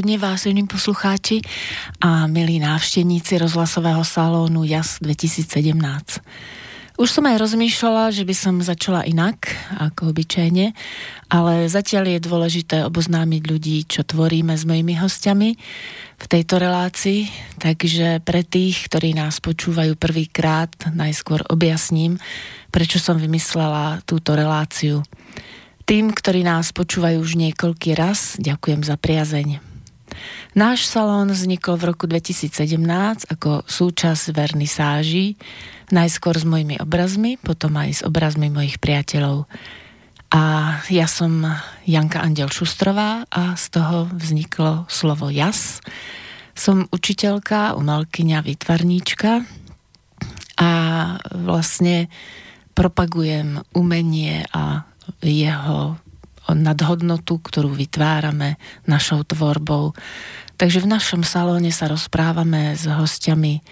Dobré predpoludne, vážení poslucháči a milí návštevníci rozhlasového salónu JAS 2017. Už som aj rozmýšľala, že by som začala inak, ako obyčajne, ale zatiaľ je dôležité oboznámiť ľudí, čo tvoríme s mojimi hostiami v tejto relácii, takže pre tých, ktorí nás počúvajú prvýkrát, najskôr objasním, prečo som vymyslela túto reláciu. Tým, ktorí nás počúvajú už niekoľký raz, ďakujem za priazeň. Náš salón vznikol v roku 2017 ako súčasť vernisáží, najskôr s mojimi obrazmi, potom aj s obrazmi mojich priateľov. A ja som Janka Andel Šustrová a z toho vzniklo slovo jas. Som učiteľka, umelkyňa, výtvarníčka a vlastne propagujem umenie a jeho nadhodnotu, ktorú vytvárame našou tvorbou. Takže v našom salóne sa rozprávame s hostiami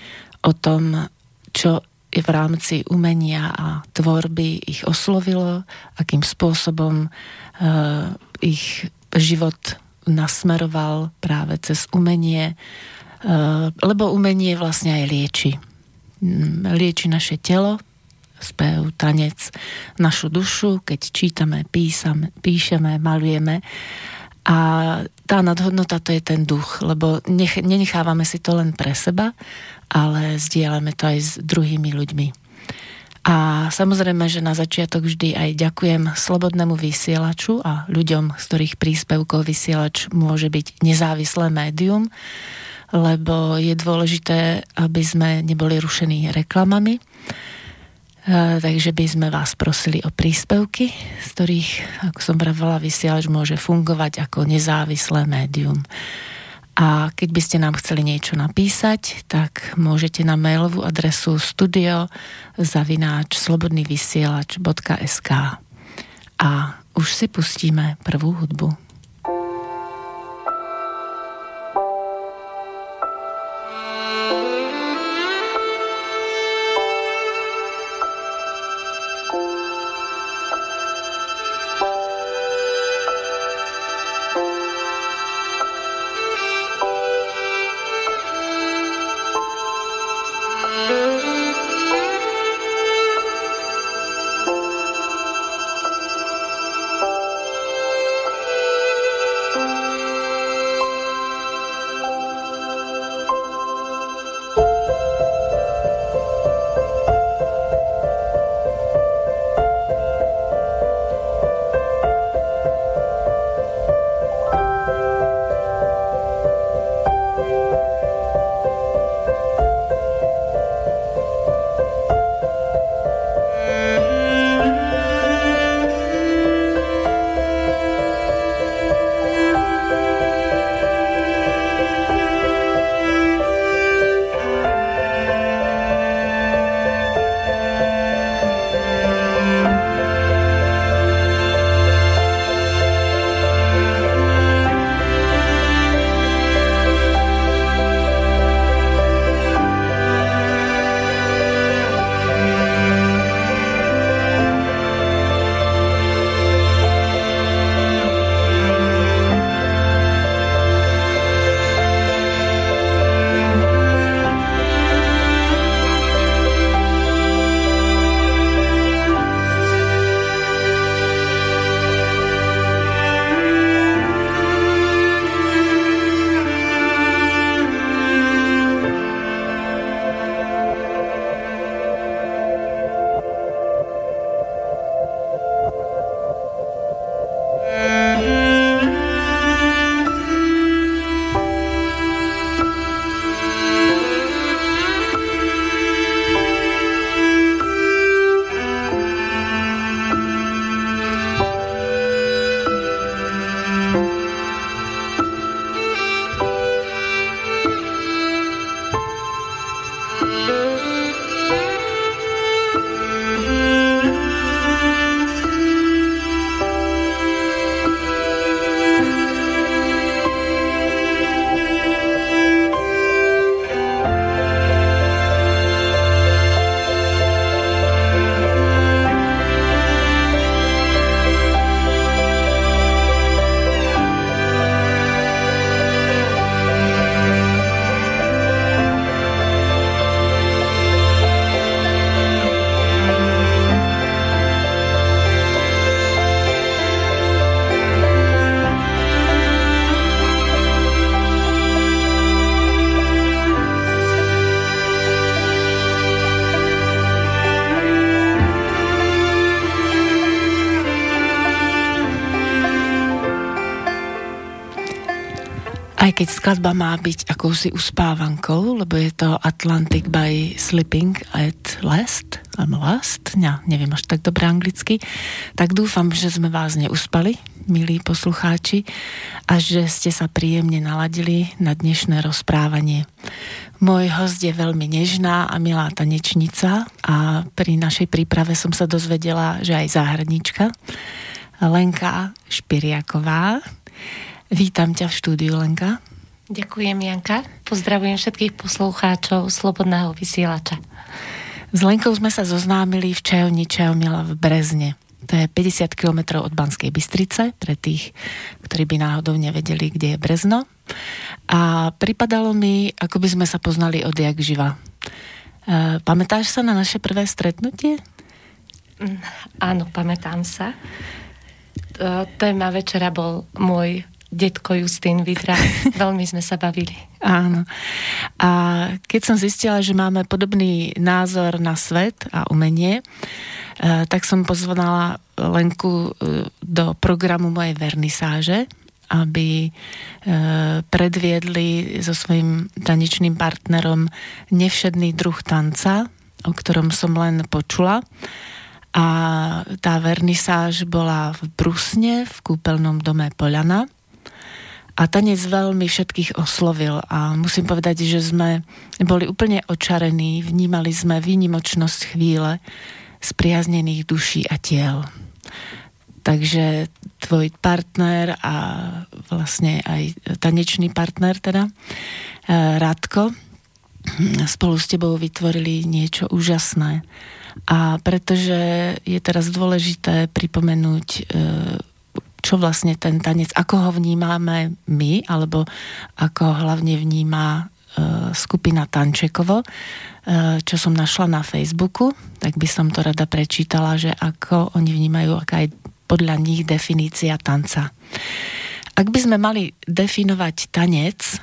o tom, čo v rámci umenia a tvorby ich oslovilo, akým spôsobom uh, ich život nasmeroval práve cez umenie, uh, lebo umenie vlastne aj lieči. Lieči naše telo, spev, tanec, našu dušu, keď čítame, písame, píšeme, malujeme. A tá nadhodnota to je ten duch, lebo nech, nenechávame si to len pre seba, ale zdieľame to aj s druhými ľuďmi. A samozrejme, že na začiatok vždy aj ďakujem slobodnému vysielaču a ľuďom, z ktorých príspevkov vysielač môže byť nezávislé médium, lebo je dôležité, aby sme neboli rušení reklamami takže by sme vás prosili o príspevky, z ktorých, ako som vravela, vysielač môže fungovať ako nezávislé médium. A keď by ste nám chceli niečo napísať, tak môžete na mailovú adresu studio zavináč slobodnývysielač.sk A už si pustíme prvú hudbu. Keď skladba má byť akousi uspávankou, lebo je to Atlantic by Sleeping at Last, alebo Last, ja neviem až tak dobre anglicky, tak dúfam, že sme vás neuspali, milí poslucháči, a že ste sa príjemne naladili na dnešné rozprávanie. Môj host je veľmi nežná a milá tanečnica a pri našej príprave som sa dozvedela, že aj záhradnička. Lenka Špiriaková. Vítam ťa v štúdiu, Lenka. Ďakujem, Janka. Pozdravujem všetkých poslucháčov Slobodného vysielača. S Lenkou sme sa zoznámili v čajovni Čajomila v Brezne. To je 50 km od Banskej Bystrice, pre tých, ktorí by náhodou nevedeli, kde je Brezno. A pripadalo mi, ako by sme sa poznali odjak živa. E, pamätáš sa na naše prvé stretnutie? Mm, áno, pamätám sa. E, téma večera bol môj detko Justín Vidra. Veľmi sme sa bavili. Áno. A keď som zistila, že máme podobný názor na svet a umenie, eh, tak som pozvanala Lenku eh, do programu mojej vernisáže, aby eh, predviedli so svojím tanečným partnerom nevšedný druh tanca, o ktorom som len počula. A tá vernisáž bola v Brusne, v kúpeľnom dome Poľana a tanec veľmi všetkých oslovil a musím povedať, že sme boli úplne očarení, vnímali sme výnimočnosť chvíle spriaznených duší a tiel. Takže tvoj partner a vlastne aj tanečný partner teda, e, Radko, spolu s tebou vytvorili niečo úžasné. A pretože je teraz dôležité pripomenúť e, čo vlastne ten tanec, ako ho vnímame my, alebo ako ho hlavne vníma e, skupina Tančekovo, e, čo som našla na Facebooku, tak by som to rada prečítala, že ako oni vnímajú, aká je podľa nich definícia tanca. Ak by sme mali definovať tanec, e,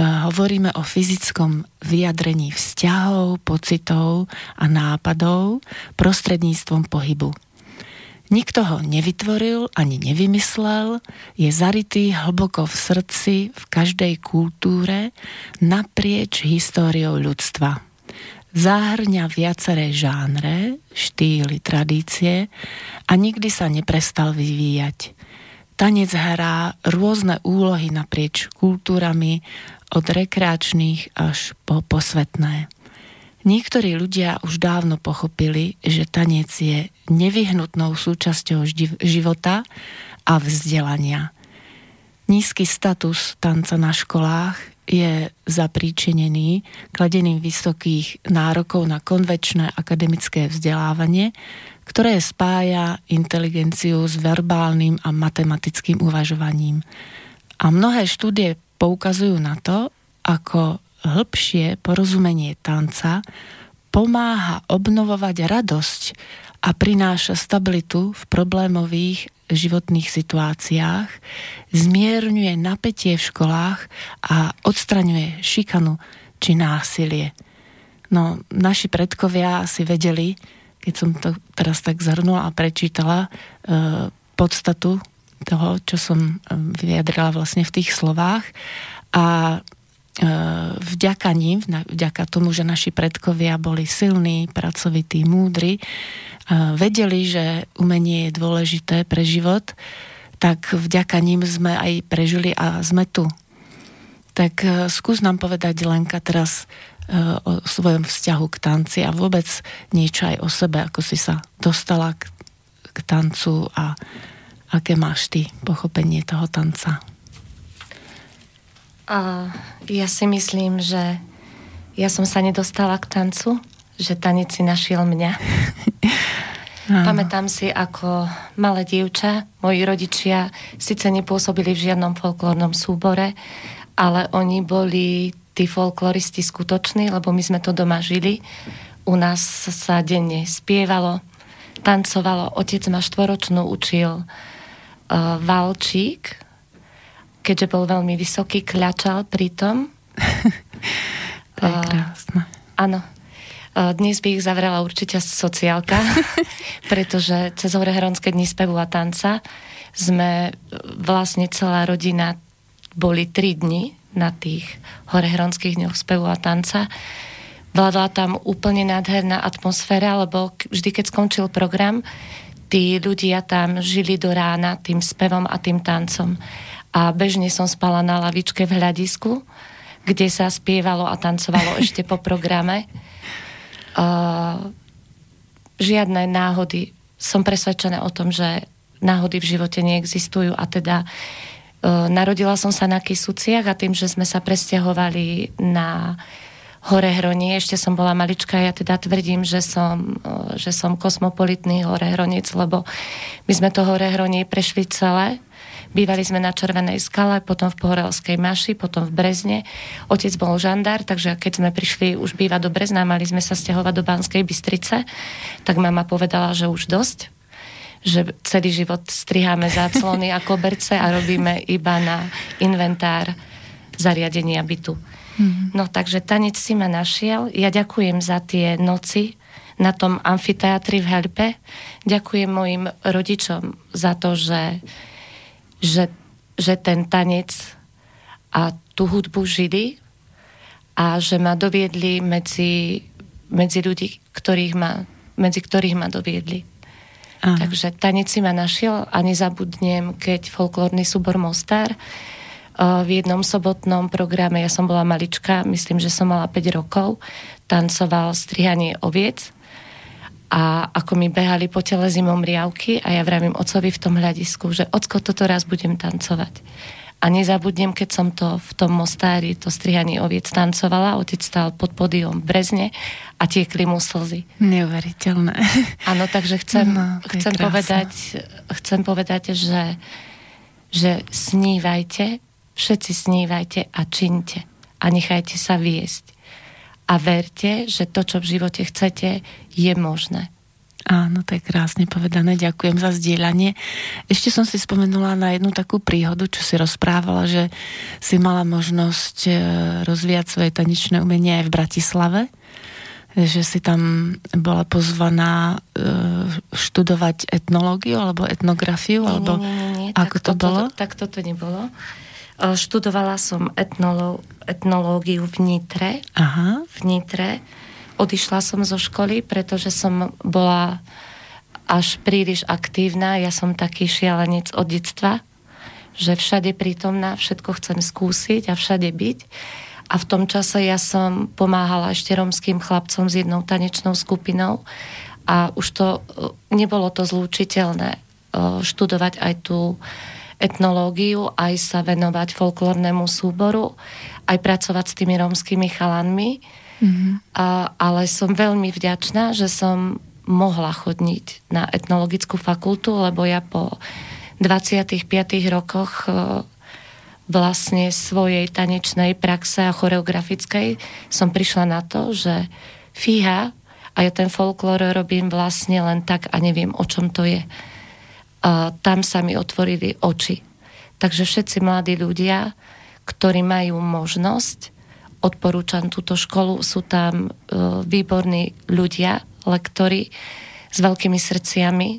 hovoríme o fyzickom vyjadrení vzťahov, pocitov a nápadov prostredníctvom pohybu. Nikto ho nevytvoril ani nevymyslel, je zarytý hlboko v srdci v každej kultúre naprieč históriou ľudstva. Záhrňa viaceré žánre, štýly, tradície a nikdy sa neprestal vyvíjať. Tanec hrá rôzne úlohy naprieč kultúrami od rekreačných až po posvetné. Niektorí ľudia už dávno pochopili, že tanec je nevyhnutnou súčasťou života a vzdelania. Nízky status tanca na školách je zapríčinený kladením vysokých nárokov na konvečné akademické vzdelávanie, ktoré spája inteligenciu s verbálnym a matematickým uvažovaním. A mnohé štúdie poukazujú na to, ako hĺbšie porozumenie tanca pomáha obnovovať radosť a prináša stabilitu v problémových životných situáciách, zmierňuje napätie v školách a odstraňuje šikanu či násilie. No, naši predkovia asi vedeli, keď som to teraz tak zhrnula a prečítala, e, podstatu toho, čo som e, vyjadrila vlastne v tých slovách. A vďaka ním, vďaka tomu, že naši predkovia boli silní, pracovití, múdri, e, vedeli, že umenie je dôležité pre život, tak vďaka ním sme aj prežili a sme tu. Tak e, skús nám povedať, Lenka, teraz o svojom vzťahu k tanci a vôbec niečo aj o sebe, ako si sa dostala k, k tancu a aké máš ty pochopenie toho tanca. A ja si myslím, že ja som sa nedostala k tancu, že tanec si našiel mňa. Pamätám si, ako malé dievča, moji rodičia síce nepôsobili v žiadnom folklórnom súbore, ale oni boli tí folkloristi skutoční, lebo my sme to doma žili. U nás sa denne spievalo, tancovalo. Otec ma štvoročnú učil uh, valčík, keďže bol veľmi vysoký, kľačal pritom. to je krásne. Áno. Dnes by ich zavrela určite sociálka, pretože cez Hore Hronské dni spevu a tanca sme vlastne celá rodina boli tri dni na tých horehronských dňoch spevu a tanca. Vládla tam úplne nádherná atmosféra, lebo vždy, keď skončil program, tí ľudia tam žili do rána tým spevom a tým tancom. A bežne som spala na lavičke v hľadisku, kde sa spievalo a tancovalo ešte po programe. Uh, žiadne náhody. Som presvedčená o tom, že náhody v živote neexistujú a teda uh, narodila som sa na Kisuciach a tým, že sme sa presťahovali na hore Hronie, ešte som bola malička, ja teda tvrdím, že som, že som kosmopolitný hore Hronic, lebo my sme to hore Hronie prešli celé. Bývali sme na Červenej skale, potom v Pohorelskej Maši, potom v Brezne. Otec bol žandár, takže keď sme prišli už bývať do Brezna, mali sme sa stiahovať do Banskej Bystrice, tak mama povedala, že už dosť, že celý život striháme záclony a koberce a robíme iba na inventár zariadenia bytu. Mm. No takže tanec si ma našiel. Ja ďakujem za tie noci na tom amfiteátri v Helpe. Ďakujem mojim rodičom za to, že, že, že ten tanec a tú hudbu žili a že ma doviedli medzi, medzi ľudí, ktorých ma, medzi ktorých ma doviedli. Aha. Takže tanec si ma našiel a nezabudnem, keď folklórny súbor Mostar v jednom sobotnom programe, ja som bola malička, myslím, že som mala 5 rokov, tancoval strihanie oviec a ako mi behali po tele zimom riavky a ja vravím ocovi v tom hľadisku, že ocko, toto raz budem tancovať. A nezabudnem, keď som to v tom mostári, to strihanie oviec tancovala, otec stál pod podiom v Brezne a tiekli mu slzy. Neuveriteľné. Áno, takže chcem, no, chcem, povedať, chcem povedať, že, že snívajte, Všetci snívajte a činte a nechajte sa viesť. A verte, že to, čo v živote chcete, je možné. Áno, to je krásne povedané. Ďakujem za zdieľanie. Ešte som si spomenula na jednu takú príhodu, čo si rozprávala, že si mala možnosť e, rozvíjať svoje tanečné umenie aj v Bratislave že si tam bola pozvaná e, študovať etnológiu alebo etnografiu, nie, alebo nie, nie, nie. ako tak to, to bolo? Tak toto nebolo. E, študovala som etnolo, etnológiu v Nitre. Aha. V Nitre. Odišla som zo školy, pretože som bola až príliš aktívna. Ja som taký šialenec od detstva, že všade prítomná, všetko chcem skúsiť a všade byť. A v tom čase ja som pomáhala ešte romským chlapcom s jednou tanečnou skupinou a už to e, nebolo to zlúčiteľné e, študovať aj tú etnológiu, aj sa venovať folklórnemu súboru, aj pracovať s tými rómskymi chalanmi. Mm-hmm. A, ale som veľmi vďačná, že som mohla chodniť na etnologickú fakultu, lebo ja po 25 rokoch e, vlastne svojej tanečnej praxe a choreografickej som prišla na to, že fíha, a ja ten folklór robím vlastne len tak a neviem, o čom to je tam sa mi otvorili oči. Takže všetci mladí ľudia, ktorí majú možnosť, odporúčam túto školu, sú tam e, výborní ľudia, lektori s veľkými srdciami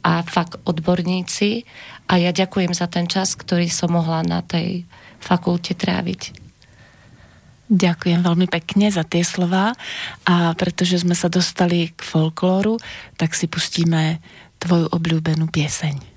a fakt odborníci a ja ďakujem za ten čas, ktorý som mohla na tej fakulte tráviť. Ďakujem veľmi pekne za tie slova a pretože sme sa dostali k folklóru, tak si pustíme tvoju obľúbenú pieseň.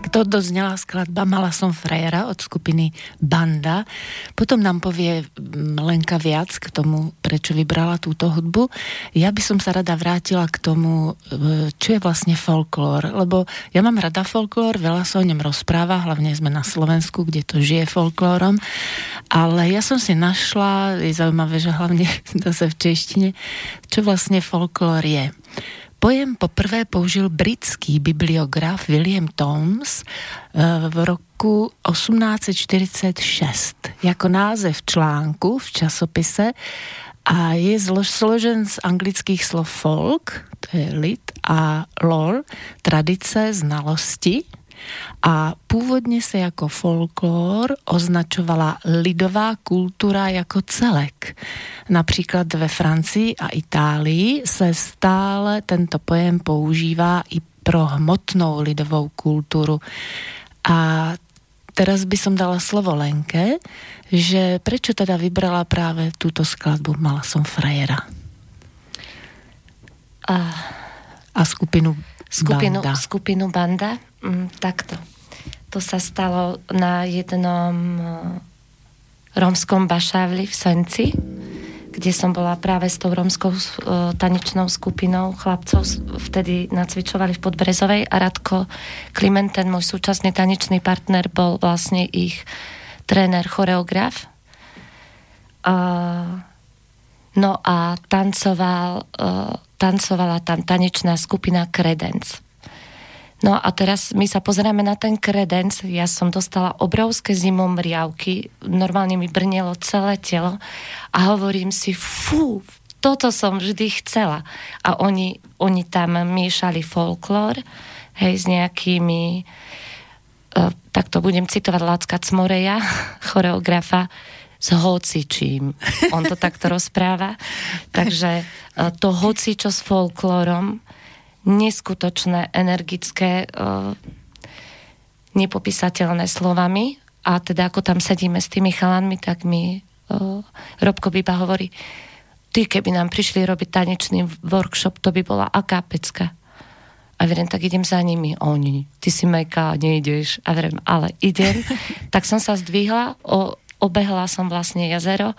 To doznala skladba Mala som frajera od skupiny Banda. Potom nám povie mm, Lenka viac k tomu, prečo vybrala túto hudbu. Ja by som sa rada vrátila k tomu, e, čo je vlastne folklór, lebo ja mám rada folklór, veľa sa o ňom rozpráva, hlavne sme na Slovensku, kde to žije folklórom, ale ja som si našla, je zaujímavé, že hlavne zase v češtine, čo vlastne folklór je. Pojem poprvé použil britský bibliograf William Toms eh, v roku 1846 jako název článku v časopise a je složen z anglických slov folk, to je lid, a lore, tradice, znalosti, a původně se jako folklor označovala lidová kultura jako celek. Například ve Francii a Itálii se stále tento pojem používá i pro hmotnou lidovou kulturu. A teraz by som dala slovo Lenke, že prečo teda vybrala práve túto skladbu Mala som frajera? A, a skupinu skupinu Banda. Skupinu Banda. Mm, takto. To sa stalo na jednom eh, romskom bašávli v Senci, kde som bola práve s tou romskou uh, tanečnou skupinou chlapcov, vtedy nacvičovali v Podbrezovej a Radko Kliment, ten môj súčasný tanečný partner, bol vlastne ich tréner, choreograf. Uh, no a tancoval, uh, tancovala tam tanečná skupina Credence. No a teraz my sa pozeráme na ten kredenc. Ja som dostala obrovské zimom riavky, normálne mi brnelo celé telo a hovorím si, fú, toto som vždy chcela. A oni, oni tam miešali folklór, hej, s nejakými, uh, tak to budem citovať Lacka Cmoreja, choreografa, s hocičím. On to takto rozpráva. Takže uh, to hocičo s folklórom neskutočné, energické, uh, nepopísateľné slovami. A teda ako tam sedíme s tými chalanmi, tak mi uh, Robko Biba hovorí, ty keby nám prišli robiť tanečný workshop, to by bola aká pecka. A verím, tak idem za nimi. Oni, ty si meka, nejdeš. A verím, ale idem. tak som sa zdvihla, o, obehla som vlastne jazero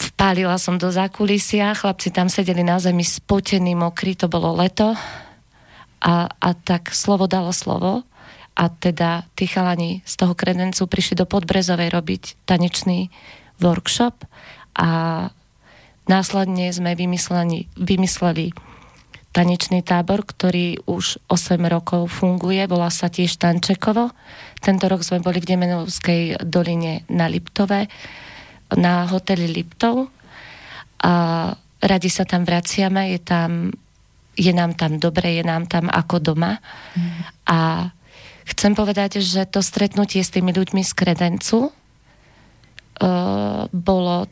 Vpálila som do zákulisia, chlapci tam sedeli na zemi spotení, mokrí, to bolo leto. A, a tak slovo dalo slovo. A teda tí chalani z toho kredencu prišli do Podbrezovej robiť tanečný workshop a následne sme vymysleli, vymysleli tanečný tábor, ktorý už 8 rokov funguje, volá sa tiež Tančekovo. Tento rok sme boli v Demenovskej doline na Liptove na hoteli Liptov a radi sa tam vraciame, je tam je nám tam dobre, je nám tam ako doma. Mm. A chcem povedať, že to stretnutie s tými ľuďmi z Kredencu uh, bolo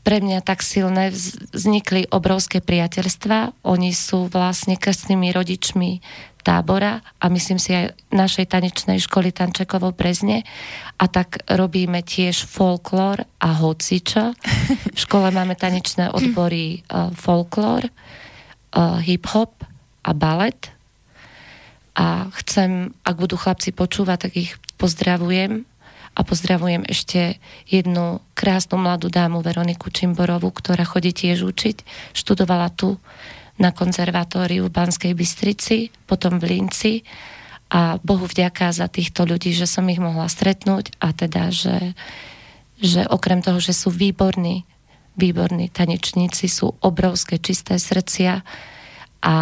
pre mňa tak silné, vznikli obrovské priateľstva. Oni sú vlastne krstnými rodičmi tábora a myslím si aj našej tanečnej školy Tančekovo Brezne a tak robíme tiež folklór a hocičo. V škole máme tanečné odbory uh, folklór, uh, hip-hop a balet a chcem, ak budú chlapci počúvať, tak ich pozdravujem a pozdravujem ešte jednu krásnu mladú dámu Veroniku Čimborovú, ktorá chodí tiež učiť. Študovala tu na konzervatóriu v Banskej Bystrici, potom v Linci. A Bohu vďaka za týchto ľudí, že som ich mohla stretnúť a teda, že, že okrem toho, že sú výborní, výborní tanečníci, sú obrovské čisté srdcia. A,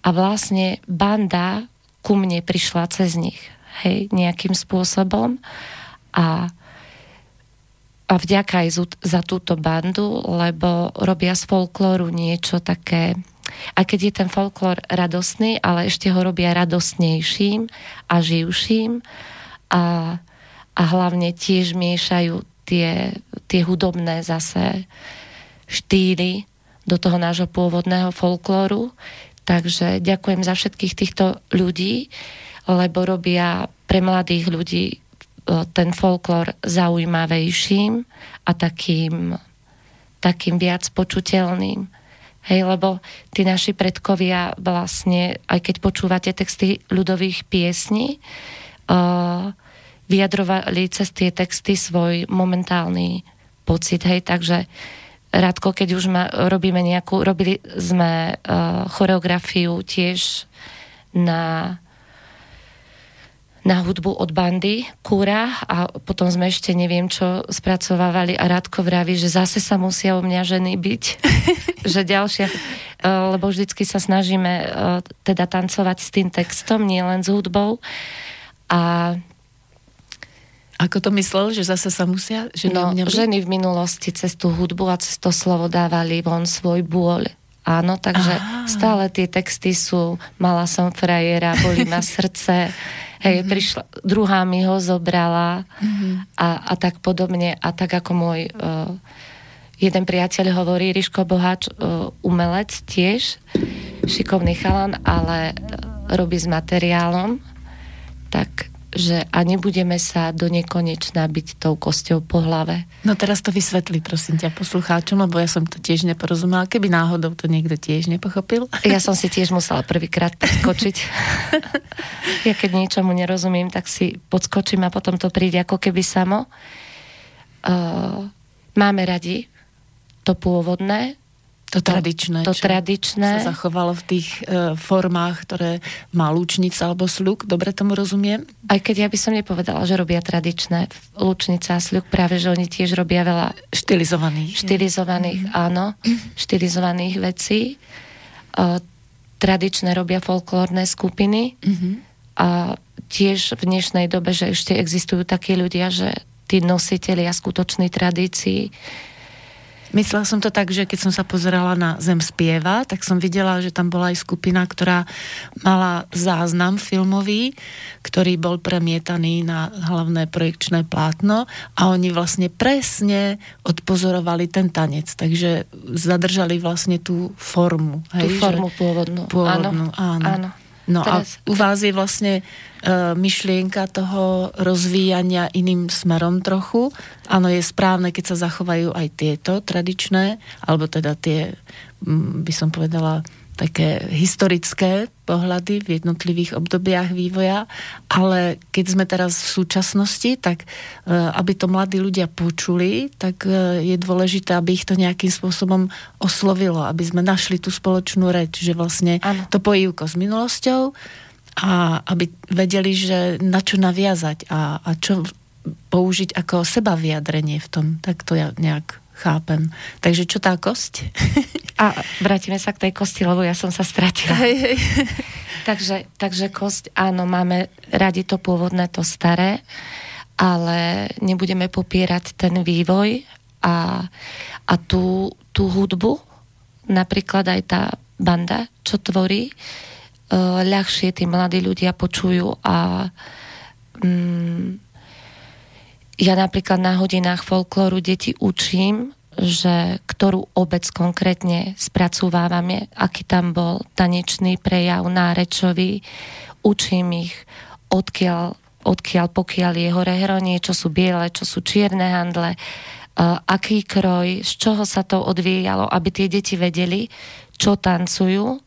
a vlastne banda ku mne prišla cez nich, hej, nejakým spôsobom. A a vďaka aj za túto bandu, lebo robia z folklóru niečo také a keď je ten folklór radostný, ale ešte ho robia radostnejším a živším a, a hlavne tiež miešajú tie, tie hudobné zase štýly do toho nášho pôvodného folklóru. Takže ďakujem za všetkých týchto ľudí, lebo robia pre mladých ľudí e, ten folklór zaujímavejším a takým, takým viac počuteľným Hej, lebo tí naši predkovia vlastne, aj keď počúvate texty ľudových piesní, uh, vyjadrovali cez tie texty svoj momentálny pocit. Hej, takže Radko, keď už ma, robíme nejakú, robili sme uh, choreografiu tiež na na hudbu od bandy Kúra a potom sme ešte neviem čo spracovávali a Radko vraví, že zase sa musia o mňa ženy byť. že ďalšia, e, lebo vždycky sa snažíme e, teda tancovať s tým textom, nie len s hudbou. A ako to myslel, že zase sa musia ženy no, mňa ženy v minulosti cez tú hudbu a cez to slovo dávali von svoj bôľ. Áno, takže Aha. stále tie texty sú Mala som frajera, boli ma srdce, Hej, mm-hmm. prišla, druhá mi ho zobrala mm-hmm. a, a tak podobne. A tak ako môj uh, jeden priateľ hovorí, Ríško Boháč, uh, umelec tiež, šikovný chalan, ale uh, robí s materiálom, tak že a nebudeme sa do nekonečna byť tou kosťou po hlave. No teraz to vysvetli, prosím ťa, poslucháčom, lebo ja som to tiež neporozumela. Keby náhodou to niekto tiež nepochopil. Ja som si tiež musela prvýkrát podskočiť. ja keď niečomu nerozumiem, tak si podskočím a potom to príde ako keby samo. Uh, máme radi to pôvodné, to tradičné. To, to tradičné. Sa zachovalo v tých e, formách, ktoré má lúčnica alebo sluk. Dobre tomu rozumiem? Aj keď ja by som nepovedala, že robia tradičné. Lúčnica a sluk práve, že oni tiež robia veľa... Štilizovaných. Štilizovaných, mm. áno. Štilizovaných vecí. E, tradičné robia folklórne skupiny. Mm-hmm. A tiež v dnešnej dobe, že ešte existujú takí ľudia, že tí nositeľia skutočnej tradícii Myslela som to tak, že keď som sa pozerala na Zem spieva, tak som videla, že tam bola aj skupina, ktorá mala záznam filmový, ktorý bol premietaný na hlavné projekčné plátno a oni vlastne presne odpozorovali ten tanec, takže zadržali vlastne tú formu. Hej, tú formu že, pôvodnú. Pôvodnú, áno. áno. áno. No Teraz... a u vás je vlastne uh, myšlienka toho rozvíjania iným smerom trochu. Áno, je správne, keď sa zachovajú aj tieto tradičné, alebo teda tie, by som povedala, také historické pohľady v jednotlivých obdobiach vývoja, ale keď sme teraz v súčasnosti, tak e, aby to mladí ľudia počuli, tak e, je dôležité, aby ich to nejakým spôsobom oslovilo, aby sme našli tú spoločnú reč, že vlastne ano. to pojívko s minulosťou a aby vedeli, že na čo naviazať a, a čo použiť ako seba vyjadrenie v tom. Tak to ja nejak chápem. Takže čo tá kosť? A vrátime sa k tej kosti, lebo ja som sa stratila. Hej, hej. takže, takže kosť, áno, máme radi to pôvodné, to staré, ale nebudeme popierať ten vývoj a, a tú, tú hudbu, napríklad aj tá banda, čo tvorí, uh, ľahšie tí mladí ľudia počujú a um, ja napríklad na hodinách folklóru deti učím, že ktorú obec konkrétne spracúvávame, aký tam bol tanečný prejav nárečový, učím ich, odkiaľ, odkiaľ pokiaľ je hore hronie, čo sú biele, čo sú čierne handle, aký kroj, z čoho sa to odvíjalo, aby tie deti vedeli, čo tancujú,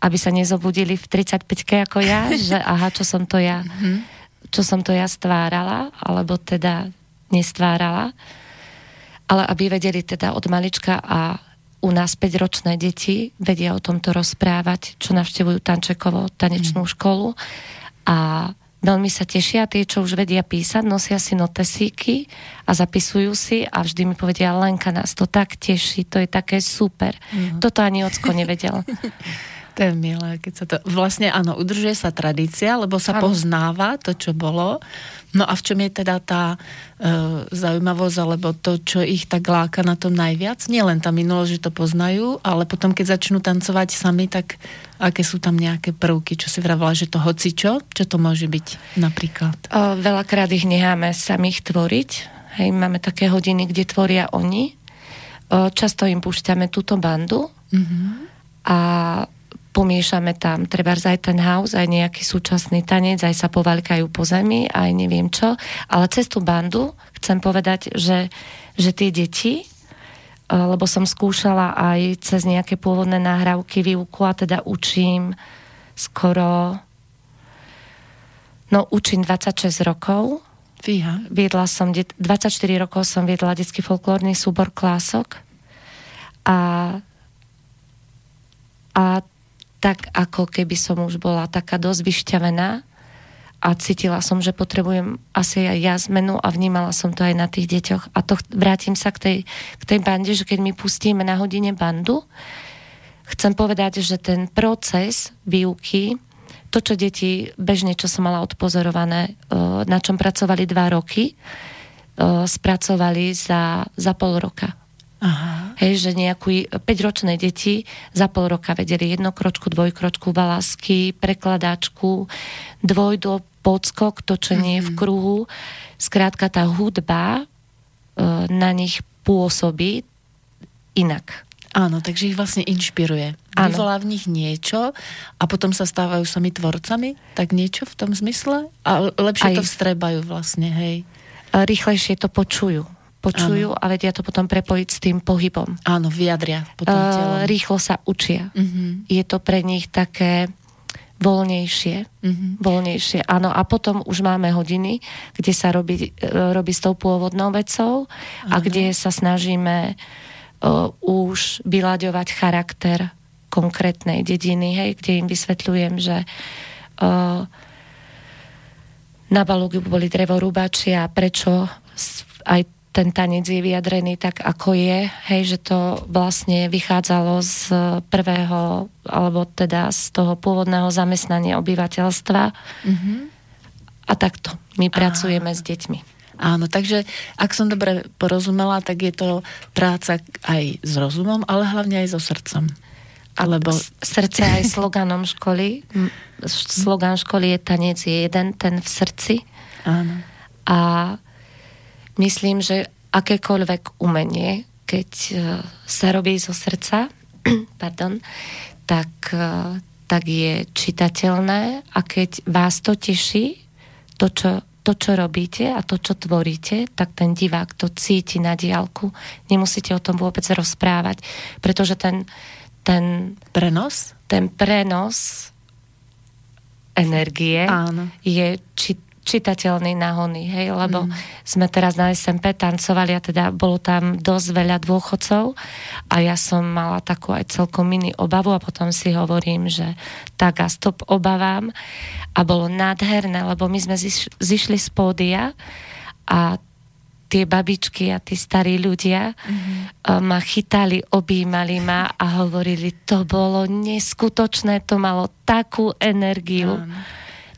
aby sa nezobudili v 35 ako ja, že aha, čo som to ja. Mm-hmm čo som to ja stvárala, alebo teda nestvárala, ale aby vedeli teda od malička a u nás 5-ročné deti vedia o tomto rozprávať, čo navštevujú Tančekovo tanečnú mm. školu a veľmi sa tešia, tí, čo už vedia písať, nosia si notesíky a zapisujú si a vždy mi povedia, Lenka, nás to tak teší, to je také super. Mm. Toto ani ocko nevedel. To je milé, keď sa to... Vlastne áno, udržuje sa tradícia, lebo sa ano. poznáva to, čo bolo. No a v čom je teda tá e, zaujímavosť, alebo to, čo ich tak láka na tom najviac? Nie len tá minulosť, že to poznajú, ale potom, keď začnú tancovať sami, tak aké sú tam nejaké prvky, čo si vravila, že to hocičo? Čo to môže byť napríklad? O, veľakrát ich necháme samých tvoriť. Hej, máme také hodiny, kde tvoria oni. O, často im púšťame túto bandu. Mm-hmm. A pomiešame tam treba aj ten house, aj nejaký súčasný tanec, aj sa povalkajú po zemi, aj neviem čo. Ale cez tú bandu chcem povedať, že, že tie deti lebo som skúšala aj cez nejaké pôvodné nahrávky výuku a teda učím skoro no učím 26 rokov. Fíha. Viedla som, 24 rokov som viedla detský folklórny súbor Klások a a tak ako keby som už bola taká dosť vyšťavená a cítila som, že potrebujem asi aj ja zmenu a vnímala som to aj na tých deťoch. A to vrátim sa k tej, k tej bande, že keď my pustíme na hodine bandu, chcem povedať, že ten proces výuky, to, čo deti bežne, čo som mala odpozorované, e, na čom pracovali dva roky, e, spracovali za, za pol roka. Aha. Hej, že nejakú 5-ročné deti za pol roka vedeli jednokročku, dvojkročku, valásky, prekladačku, dvojdo, podskok, točenie mm-hmm. v mhm. kruhu. Skrátka tá hudba e, na nich pôsobí inak. Áno, takže ich vlastne inšpiruje. Áno. Vyvolá v nich niečo a potom sa stávajú sami tvorcami? Tak niečo v tom zmysle? A lepšie Aj. to vstrebajú vlastne, hej? Rýchlejšie to počujú počujú Áno. a vedia to potom prepojiť s tým pohybom. Áno, vyjadria potom Uh, rýchlo sa učia. Uh-huh. Je to pre nich také voľnejšie. Uh-huh. Voľnejšie, áno. A potom už máme hodiny, kde sa robí, uh, robí s tou pôvodnou vecou uh-huh. a kde sa snažíme uh, už vyľaďovať charakter konkrétnej dediny, hej, kde im vysvetľujem, že uh, na Balúgu boli drevorúbači a prečo aj ten tanec je vyjadrený tak, ako je, hej, že to vlastne vychádzalo z prvého, alebo teda z toho pôvodného zamestnania obyvateľstva. Mm-hmm. A takto my pracujeme Aha. s deťmi. Áno, takže ak som dobre porozumela, tak je to práca aj s rozumom, ale hlavne aj so srdcom. Alebo... Srdce aj sloganom školy. Slogan školy je tanec je jeden, ten v srdci. Áno. A myslím, že akékoľvek umenie, keď e, sa robí zo srdca, pardon, tak, e, tak je čitateľné a keď vás to teší, to čo, to, čo robíte a to, čo tvoríte, tak ten divák to cíti na diálku. Nemusíte o tom vôbec rozprávať, pretože ten, ten prenos, ten prenos energie Áno. je či, čitateľný nahony, hej, lebo mm. sme teraz na SMP tancovali a teda bolo tam dosť veľa dôchodcov a ja som mala takú aj celkom mini obavu a potom si hovorím, že tak a stop obavám a bolo nádherné, lebo my sme ziš, zišli z pódia a tie babičky a tí starí ľudia mm-hmm. ma chytali, objímali ma a hovorili, to bolo neskutočné, to malo takú energiu. Mm.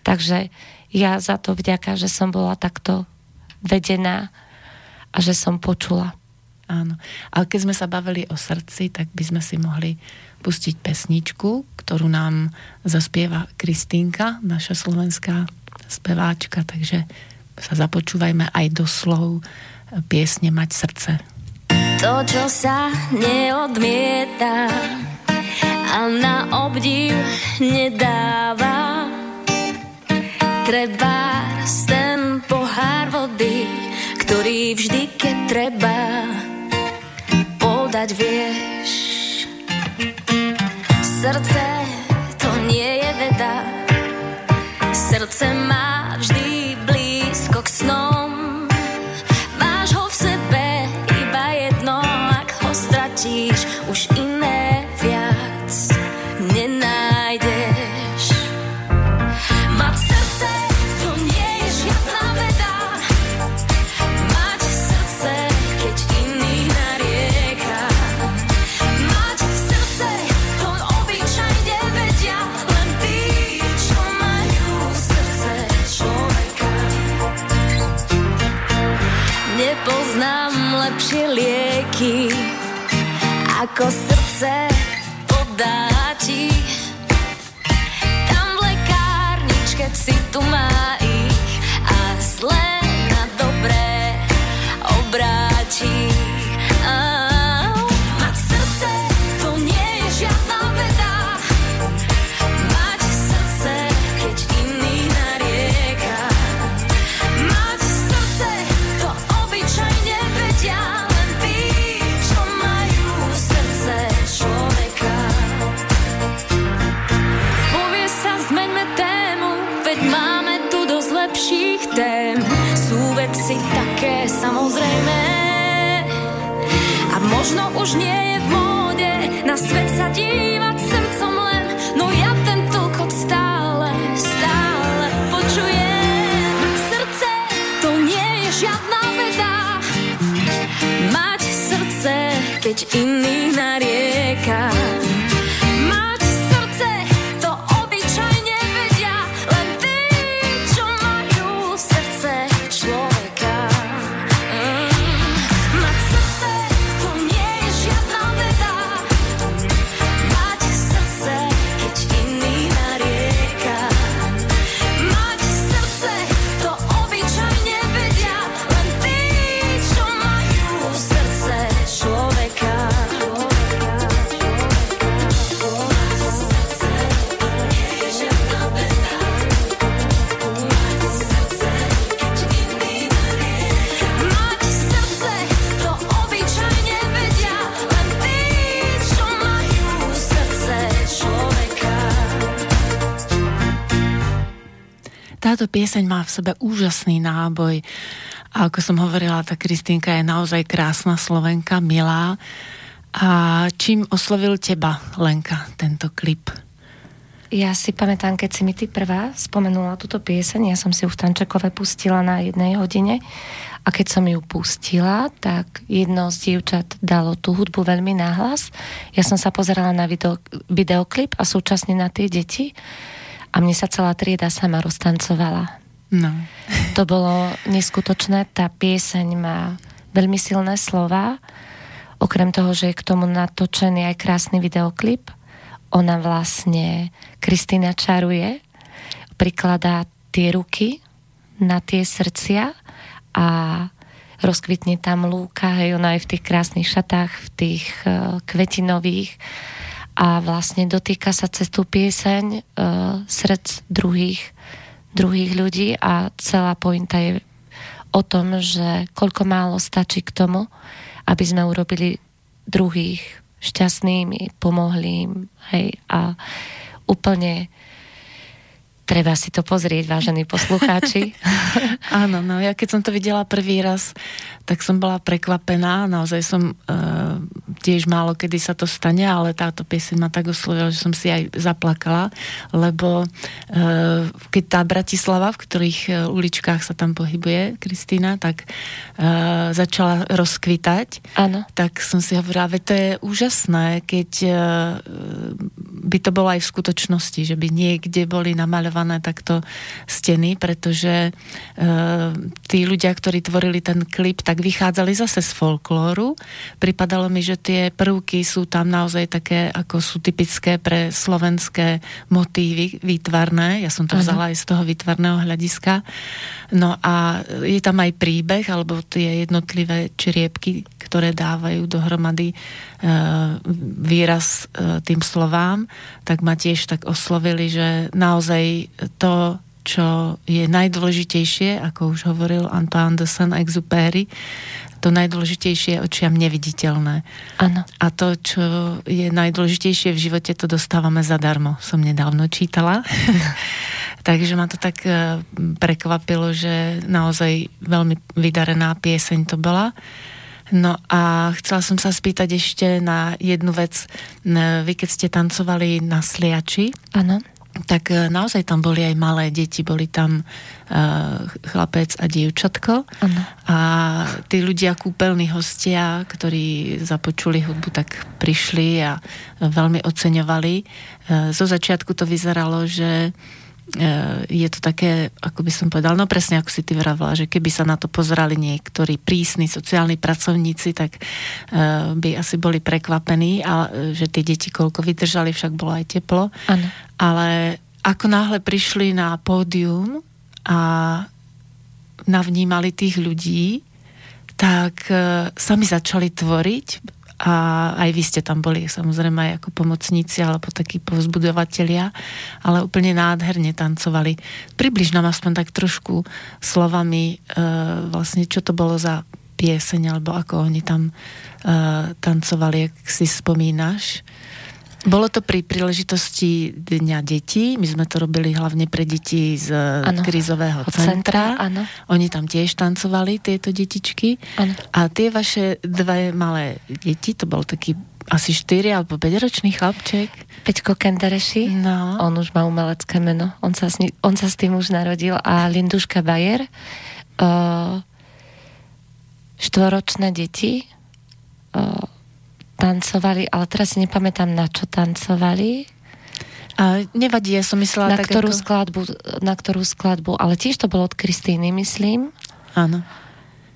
Takže ja za to vďaka, že som bola takto vedená a že som počula. Áno. Ale keď sme sa bavili o srdci, tak by sme si mohli pustiť pesničku, ktorú nám zaspieva Kristínka, naša slovenská speváčka, takže sa započúvajme aj do slov piesne Mať srdce. To, čo sa neodmieta a na obdiv nedáva, Treba ten pohár vody, ktorý vždy, keď treba, podať vieš. Srdce to nie je veda, srdce má vždy ako srdce podáči. Tam v lekárničke si tu má pieseň má v sebe úžasný náboj. A ako som hovorila, tá Kristýnka je naozaj krásna Slovenka, milá. A čím oslovil teba, Lenka, tento klip? Ja si pamätám, keď si mi ty prvá spomenula túto pieseň, ja som si ju v Tančekove pustila na jednej hodine a keď som ju pustila, tak jedno z dievčat dalo tú hudbu veľmi náhlas. Ja som sa pozerala na video, videoklip a súčasne na tie deti a mne sa celá trieda sama roztancovala. No. To bolo neskutočné, tá pieseň má veľmi silné slova, okrem toho, že je k tomu natočený aj krásny videoklip, ona vlastne, Kristýna čaruje, prikladá tie ruky na tie srdcia a rozkvitne tam lúka, hej, ona je v tých krásnych šatách, v tých uh, kvetinových a vlastne dotýka sa cez tú pieseň uh, srdc druhých, druhých ľudí a celá pointa je o tom, že koľko málo stačí k tomu, aby sme urobili druhých šťastnými, pomohli im, hej, a úplne treba si to pozrieť, vážení poslucháči. Áno, no ja keď som to videla prvý raz, tak som bola prekvapená, naozaj som uh, tiež málo kedy sa to stane, ale táto pieseň ma tak oslovila, že som si aj zaplakala, lebo uh, keď tá Bratislava, v ktorých uh, uličkách sa tam pohybuje Kristýna, tak uh, začala rozkvitať, Áno. tak som si hovorila, veď to je úžasné, keď uh, by to bolo aj v skutočnosti, že by niekde boli namaľované takto steny, pretože uh, tí ľudia, ktorí tvorili ten klip, tak vychádzali zase z folklóru. Pripadalo mi, že tie prvky sú tam naozaj také, ako sú typické pre slovenské motívy výtvarné. Ja som to vzala aj z toho výtvarného hľadiska. No a je tam aj príbeh, alebo tie jednotlivé čriepky, ktoré dávajú dohromady e, výraz e, tým slovám, tak ma tiež tak oslovili, že naozaj to čo je najdôležitejšie, ako už hovoril Antoine de Saint-Exupéry, to najdôležitejšie je očiam neviditeľné. Áno. A to, čo je najdôležitejšie v živote, to dostávame zadarmo. Som nedávno čítala. Takže ma to tak eh, prekvapilo, že naozaj veľmi vydarená pieseň to bola. No a chcela som sa spýtať ešte na jednu vec. Vy keď ste tancovali na Sliači, Áno. Tak e, naozaj tam boli aj malé deti, boli tam uh, chlapec a dievčatko Áno. a tí ľudia, kúpeľní hostia, ktorí započuli hudbu, tak prišli a veľmi oceňovali. Uh, zo začiatku to vyzeralo, že je to také, ako by som povedal, no presne ako si ty vravela, že keby sa na to pozerali niektorí prísni sociálni pracovníci, tak uh, by asi boli prekvapení, ale že tie deti koľko vydržali, však bolo aj teplo. Áno. Ale ako náhle prišli na pódium a navnímali tých ľudí, tak sami začali tvoriť a aj vy ste tam boli samozrejme aj ako pomocníci alebo takí povzbudovatelia, ale úplne nádherne tancovali. Približ nám aspoň tak trošku slovami e, vlastne, čo to bolo za pieseň alebo ako oni tam e, tancovali, ak si spomínaš. Bolo to pri príležitosti Dňa detí. My sme to robili hlavne pre deti z ano. krízového Od centra. centra Oni tam tiež tancovali, tieto detičky. Ano. A tie vaše dve malé deti, to bol taký asi 4 alebo 5 ročný chlapček. Peťko Kendereši, no. on už má umelecké meno, on sa, s, on sa s tým už narodil a Linduška Bayer, uh, štvoročné deti, uh, tancovali, ale teraz si nepamätám, na čo tancovali. A nevadí, ja som myslela na tak ktorú ako... skladbu, na ktorú skladbu, ale tiež to bolo od Kristýny, myslím. Áno.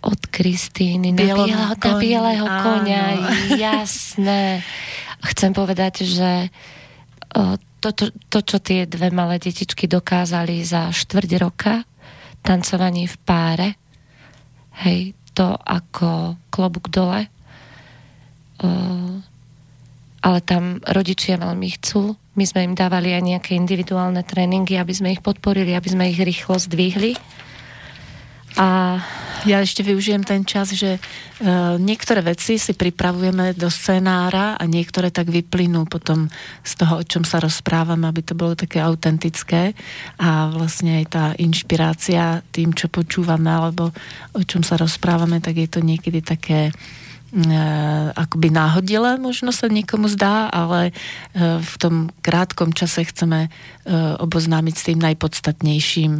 Od Kristýny, na, bielo, na bieleho konia, jasné. Chcem povedať, že to, to, to, čo tie dve malé detičky dokázali za štvrť roka, tancovanie v páre, hej, to ako klobúk dole, ale tam rodičia veľmi chcú. My sme im dávali aj nejaké individuálne tréningy, aby sme ich podporili, aby sme ich rýchlo zdvihli. A ja ešte využijem ten čas, že uh, niektoré veci si pripravujeme do scenára a niektoré tak vyplynú potom z toho, o čom sa rozprávame, aby to bolo také autentické a vlastne aj tá inšpirácia tým, čo počúvame alebo o čom sa rozprávame, tak je to niekedy také akoby náhodile možno sa niekomu zdá, ale eh, v tom krátkom čase chceme eh, oboznámiť s tým najpodstatnejším,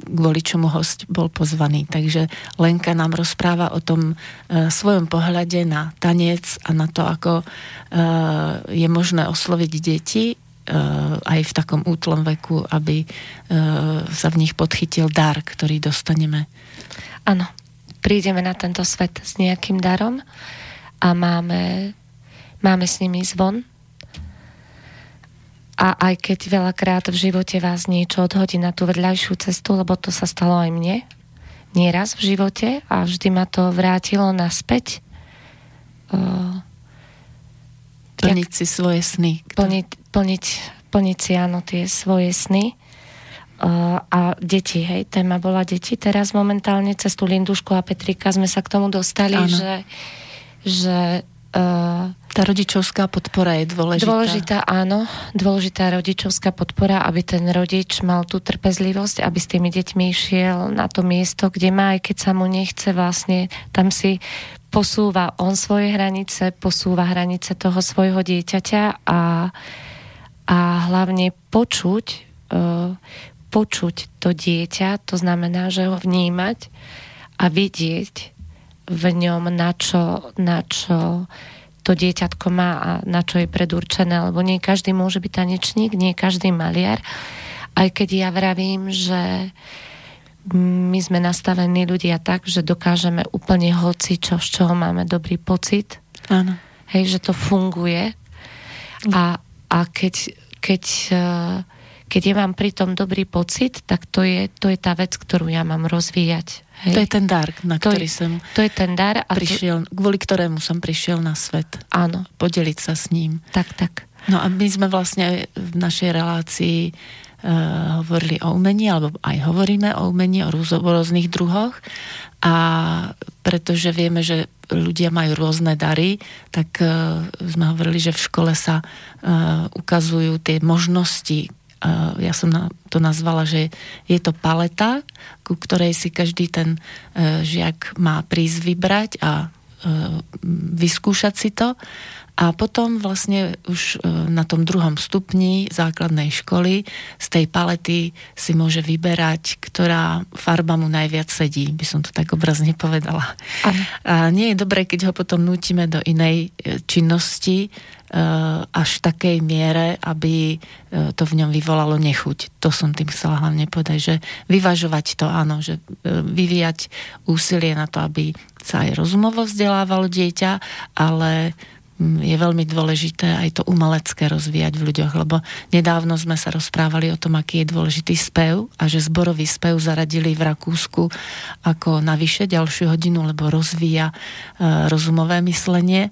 kvôli čomu host bol pozvaný. Takže Lenka nám rozpráva o tom svojom pohľade na tanec a na to, ako je možné osloviť deti aj v takom útlom veku, aby sa v nich podchytil dar, ktorý dostaneme. Áno, prídeme na tento svet s nejakým darom a máme, máme s nimi zvon. A aj keď veľakrát v živote vás niečo odhodí na tú vedľajšiu cestu, lebo to sa stalo aj mne, nieraz v živote a vždy ma to vrátilo naspäť. Uh, plniť si svoje sny. Plniť, plniť, plniť si áno tie svoje sny a deti, hej, téma bola deti. Teraz momentálne cez tú Lindušku a Petrika sme sa k tomu dostali, ano. že, že uh, tá rodičovská podpora je dôležitá. Dôležitá, áno. Dôležitá rodičovská podpora, aby ten rodič mal tú trpezlivosť, aby s tými deťmi išiel na to miesto, kde má, aj keď sa mu nechce vlastne, tam si posúva on svoje hranice, posúva hranice toho svojho dieťaťa a, a hlavne počuť, uh, počuť to dieťa, to znamená, že ho vnímať a vidieť v ňom, na čo, na čo to dieťatko má a na čo je predurčené, lebo nie každý môže byť tanečník, nie každý maliar. Aj keď ja vravím, že my sme nastavení ľudia tak, že dokážeme úplne hoci čo, z čoho máme dobrý pocit. Áno. Hej, že to funguje. A, a keď, keď uh, keď ja mám pri tom dobrý pocit, tak to je, to je tá vec, ktorú ja mám rozvíjať. Hej? To je ten dar, na to ktorý je, som to je ten dar a prišiel, to... kvôli ktorému som prišiel na svet. Áno. Podeliť sa s ním. Tak, tak. No a my sme vlastne v našej relácii uh, hovorili o umení, alebo aj hovoríme o umení, o rôznych druhoch. A pretože vieme, že ľudia majú rôzne dary, tak uh, sme hovorili, že v škole sa uh, ukazujú tie možnosti, ja som to nazvala, že je to paleta, ku ktorej si každý ten e, žiak má prísť vybrať a e, vyskúšať si to. A potom vlastne už e, na tom druhom stupni základnej školy z tej palety si môže vyberať, ktorá farba mu najviac sedí, by som to tak obrazne povedala. A nie je dobré, keď ho potom nutíme do inej činnosti, Eh, až v takej miere, aby to v ňom vyvolalo nechuť. To som tým chcela hlavne povedať, že vyvažovať to, áno, že vyvíjať úsilie na to, aby sa aj rozumovo vzdelávalo dieťa, ale je veľmi dôležité aj to umelecké rozvíjať v ľuďoch, lebo nedávno sme sa rozprávali o tom, aký je dôležitý spev a že zborový spev zaradili v Rakúsku ako navyše ďalšiu hodinu, lebo rozvíja rozumové myslenie.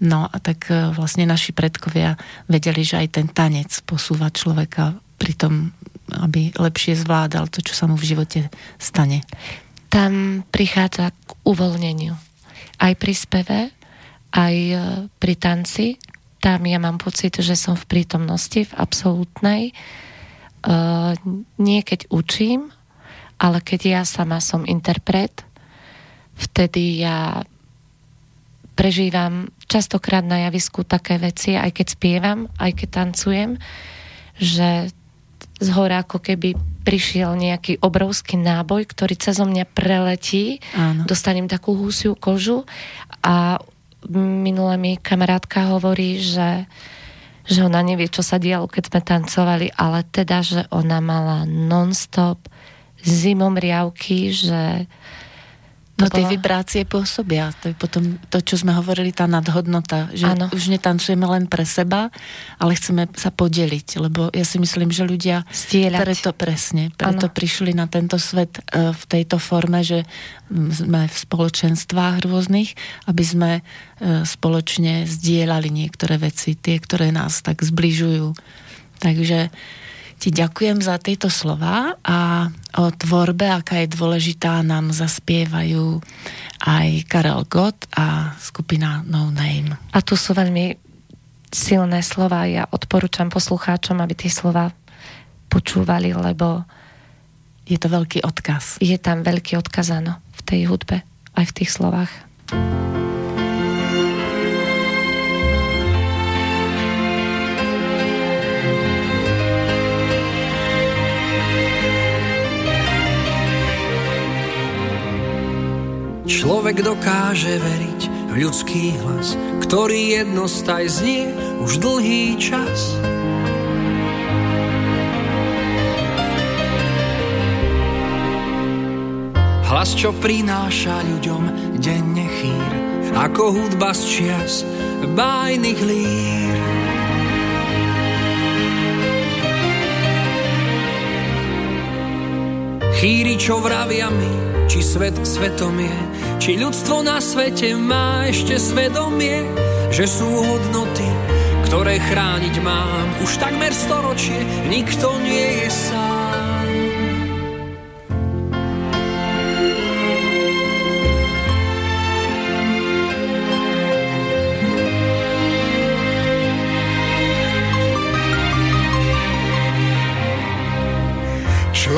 No a tak e, vlastne naši predkovia vedeli, že aj ten tanec posúva človeka pri tom, aby lepšie zvládal to, čo sa mu v živote stane. Tam prichádza k uvoľneniu. Aj pri speve, aj e, pri tanci tam ja mám pocit, že som v prítomnosti, v absolútnej. Uh, nie keď učím, ale keď ja sama som interpret, vtedy ja prežívam častokrát na javisku také veci, aj keď spievam, aj keď tancujem, že z hora ako keby prišiel nejaký obrovský náboj, ktorý cez mňa preletí, Áno. dostanem takú husiu kožu a minule mi kamarátka hovorí, že že ona nevie, čo sa dialo, keď sme tancovali, ale teda, že ona mala non-stop zimom riavky, že No tie vibrácie pôsobia. To je potom to, čo sme hovorili, tá nadhodnota. Že ano. už netancujeme len pre seba, ale chceme sa podeliť. Lebo ja si myslím, že ľudia Stieľať. preto presne, preto ano. prišli na tento svet uh, v tejto forme, že sme v spoločenstvách rôznych, aby sme uh, spoločne zdieľali niektoré veci, tie, ktoré nás tak zbližujú. Takže ti ďakujem za tieto slova a o tvorbe, aká je dôležitá, nám zaspievajú aj Karel Gott a skupina No Name. A tu sú veľmi silné slova. Ja odporúčam poslucháčom, aby tie slova počúvali, lebo je to veľký odkaz. Je tam veľký odkaz, áno, v tej hudbe, aj v tých slovách. Človek dokáže veriť v ľudský hlas, ktorý jednostaj znie už dlhý čas. Hlas, čo prináša ľuďom denne chýr, ako hudba z čias bájnych lír. Chýri, čo vravia mi, či svet svetom je, či ľudstvo na svete má ešte svedomie, že sú hodnoty, ktoré chrániť mám. Už takmer storočie nikto nie je sám.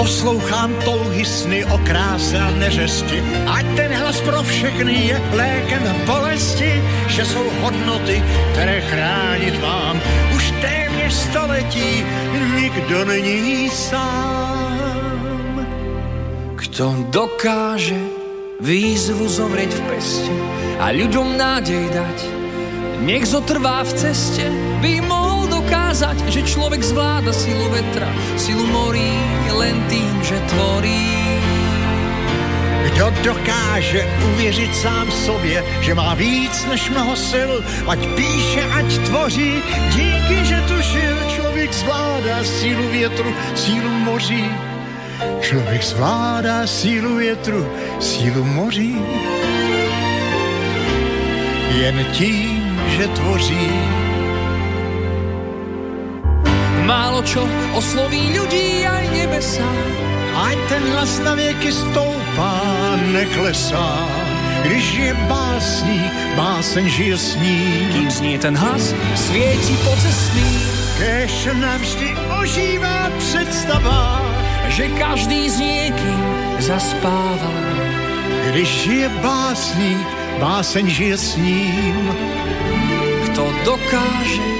Poslouchám touhy sny o kráse a neřesti, ať ten hlas pro všechny je lékem bolesti, že jsou hodnoty, které chránit mám. Už téměř století nikdo není sám. Kto dokáže výzvu zovrieť v peste a ľuďom nádej dať, nech zotrvá v ceste, by mohol dokázať, že človek zvláda silu vetra, silu morí len tým, že tvorí. Kdo dokáže uvěřit sám sobě, že má víc než mnoho sil, ať píše, ať tvoří, díky, že tušil, člověk zvládá sílu větru, sílu moří. Člověk zvládá sílu větru, sílu moří. Jen tím, že tvoří Málo čo osloví ľudí aj nebesa. Ať ten hlas na vieky stoupá, neklesá. Když je básník, báseň žije s ním. Kým znie ten hlas, svieti po cestný. Kež navždy ožívá představa, že každý s niekým zaspáva. Když je básník, báseň žije s ním. Kto dokáže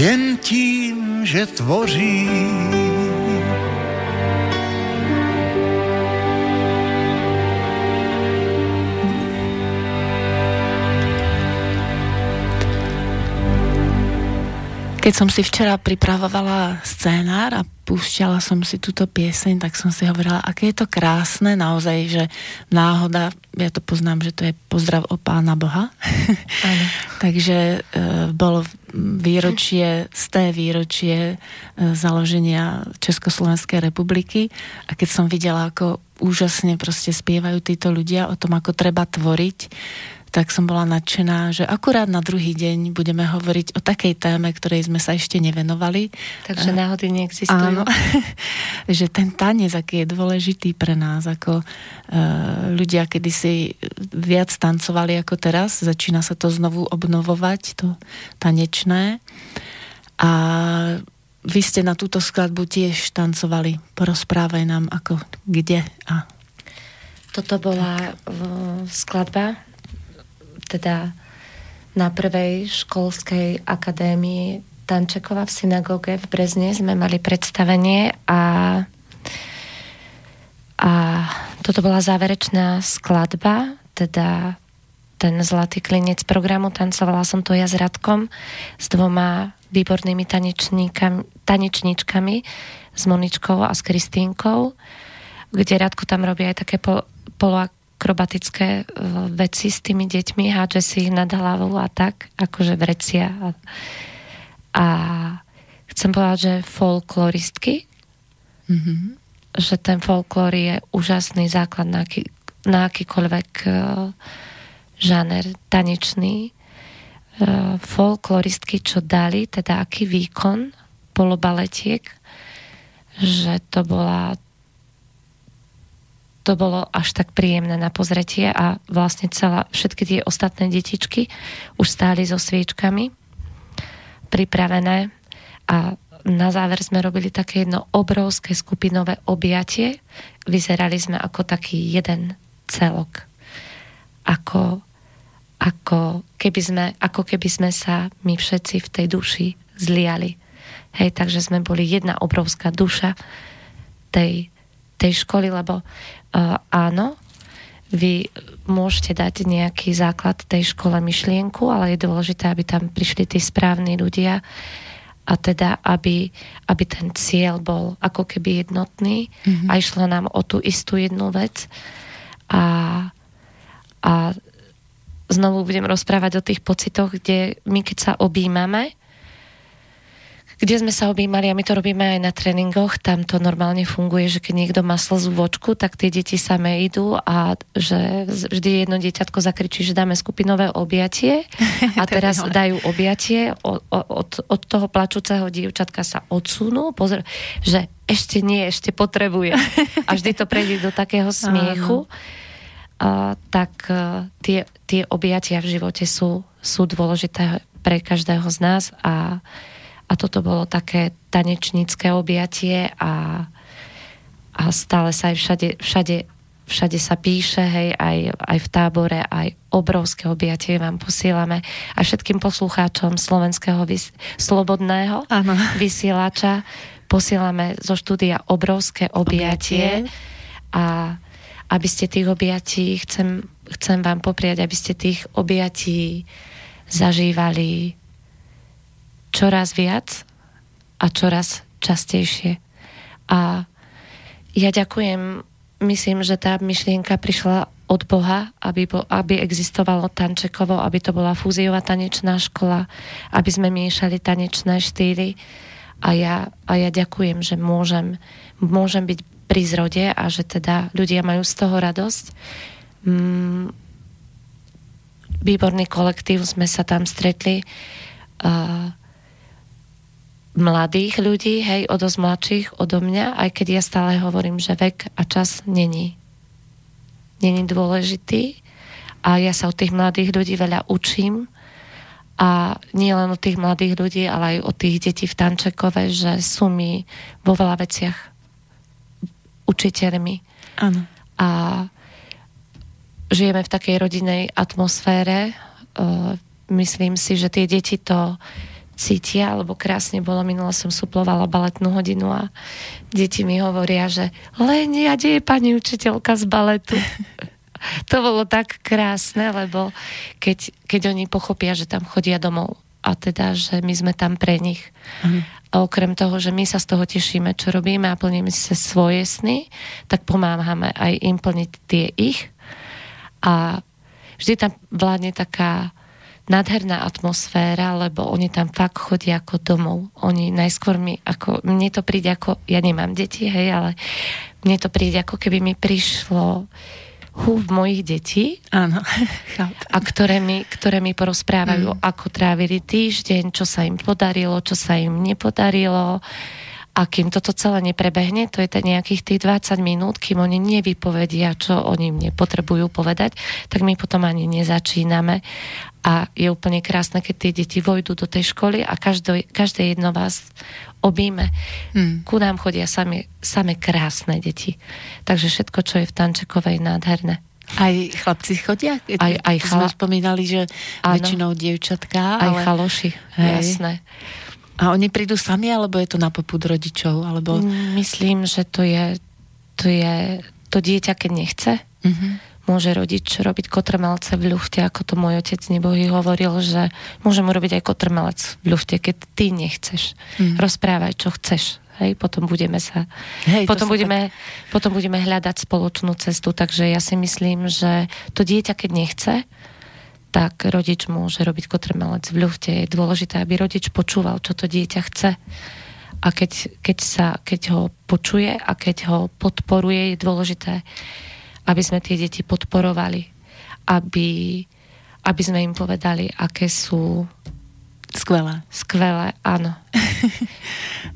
Jen tím, že tvoří. Keď som si včera pripravovala scénár a púšťala som si túto pieseň, tak som si hovorila, aké je to krásne naozaj, že náhoda, ja to poznám, že to je pozdrav o Pána Boha. Takže e, bolo výročie, z té výročie e, založenia Československej republiky. A keď som videla, ako úžasne proste spievajú títo ľudia o tom, ako treba tvoriť, tak som bola nadšená, že akurát na druhý deň budeme hovoriť o takej téme, ktorej sme sa ešte nevenovali. Takže náhody neexistujú. Áno, že ten tanec, aký je dôležitý pre nás, ako uh, ľudia kedysi viac tancovali ako teraz, začína sa to znovu obnovovať, to tanečné. A vy ste na túto skladbu tiež tancovali. Porozprávaj nám, ako, kde a... Toto bola uh, skladba, teda na prvej školskej akadémii Tančekova v synagóge v Brezne sme mali predstavenie a, a toto bola záverečná skladba, teda ten zlatý klinec programu. Tancovala som to ja s Radkom, s dvoma výbornými tanečníčkami, s Moničkou a s Kristínkou, kde Radko tam robí aj také pol, polo akrobatické e, veci s tými deťmi, hádže si ich nad hlavu a tak, akože vrecia. A, a chcem povedať, že folkloristky, mm-hmm. že ten folklór je úžasný základ na, aký, na akýkoľvek uh, žáner tanečný. Uh, folkloristky, čo dali, teda aký výkon polobaletiek, že to bola to bolo až tak príjemné na pozretie a vlastne celá, všetky tie ostatné detičky už stáli so sviečkami pripravené a na záver sme robili také jedno obrovské skupinové objatie. Vyzerali sme ako taký jeden celok. Ako, ako, keby sme, ako keby sme sa my všetci v tej duši zliali. Hej, takže sme boli jedna obrovská duša tej, tej školy, lebo uh, áno, vy môžete dať nejaký základ tej škole myšlienku, ale je dôležité, aby tam prišli tí správni ľudia a teda, aby, aby ten cieľ bol ako keby jednotný mm-hmm. a išlo nám o tú istú jednu vec a, a znovu budem rozprávať o tých pocitoch, kde my keď sa objímame, kde sme sa objímali a my to robíme aj na tréningoch, tam to normálne funguje, že keď niekto má slzu v očku, tak tie deti samé idú a že vždy jedno dieťatko zakričí, že dáme skupinové objatie. A teraz dajú objatie, od, od, od toho plačúceho dievčatka sa odsunú, pozor, že ešte nie, ešte potrebuje. A vždy to prejde do takého smiechu. A, tak a, e, tie, tie objatia v živote sú, sú dôležité pre každého z nás a a toto bolo také tanečnícke objatie a, a stále sa aj všade, všade, všade sa píše, hej, aj, aj v tábore, aj obrovské objatie vám posielame a všetkým poslucháčom slovenského vys- slobodného ano. vysielača posielame zo štúdia obrovské objatie, objatie. a aby ste tých objatí, chcem, chcem vám popriať, aby ste tých objatí zažívali čoraz viac a čoraz častejšie. A ja ďakujem, myslím, že tá myšlienka prišla od Boha, aby, bo, aby existovalo Tančekovo, aby to bola fúziová tanečná škola, aby sme miešali tanečné štýly. A ja, a ja ďakujem, že môžem, môžem byť pri zrode a že teda ľudia majú z toho radosť. Mm, výborný kolektív, sme sa tam stretli. Uh, mladých ľudí, hej, o dosť mladších odo mňa, aj keď ja stále hovorím, že vek a čas není. Není dôležitý a ja sa od tých mladých ľudí veľa učím a nie len od tých mladých ľudí, ale aj od tých detí v Tančekove, že sú mi vo veľa veciach učiteľmi. Áno. A žijeme v takej rodinej atmosfére. Uh, myslím si, že tie deti to cítia, lebo krásne bolo, minule som suplovala baletnú hodinu a deti mi hovoria, že len ja, kde je pani učiteľka z baletu? to bolo tak krásne, lebo keď, keď oni pochopia, že tam chodia domov a teda, že my sme tam pre nich. Mm. A okrem toho, že my sa z toho tešíme, čo robíme a plníme si svoje sny, tak pomáhame aj im plniť tie ich. A vždy tam vládne taká nádherná atmosféra, lebo oni tam fakt chodia ako domov. Oni najskôr mi, ako, mne to príde ako, ja nemám deti, hej, ale mne to príde ako keby mi prišlo húb mojich detí. Áno. a ktoré mi, ktoré mi porozprávajú, mm. ako trávili týždeň, čo sa im podarilo, čo sa im nepodarilo. A kým toto celé neprebehne, to je ten nejakých tých 20 minút, kým oni nevypovedia, čo oni mne potrebujú povedať, tak my potom ani nezačíname. A je úplne krásne, keď tie deti vojdu do tej školy a každé, každé jedno vás objíme. Hmm. Ku nám chodia same, same krásne deti. Takže všetko, čo je v Tančekovej, nádherné. Aj chlapci chodia? Aj, aj chala... Sme spomínali, že áno. väčšinou dievčatká. Aj ale... chaloši, Hej. jasné. A oni prídu sami, alebo je to na popud rodičov? Alebo... Myslím, že to je, to je to dieťa, keď nechce. Uh-huh môže rodič robiť kotrmelce v ľufte, ako to môj otec nebohy hovoril, že môžem urobiť aj kotrmelec v ľufte, keď ty nechceš. Mm. Rozprávaj, čo chceš. Hej, potom budeme sa... Hej, potom, budeme, tak... potom budeme hľadať spoločnú cestu, takže ja si myslím, že to dieťa, keď nechce, tak rodič môže robiť kotrmelec v ľufte. Je dôležité, aby rodič počúval, čo to dieťa chce. A keď, keď, sa, keď ho počuje a keď ho podporuje, je dôležité aby sme tie deti podporovali, aby, aby sme im povedali, aké sú Skvelé. Skvelé, áno.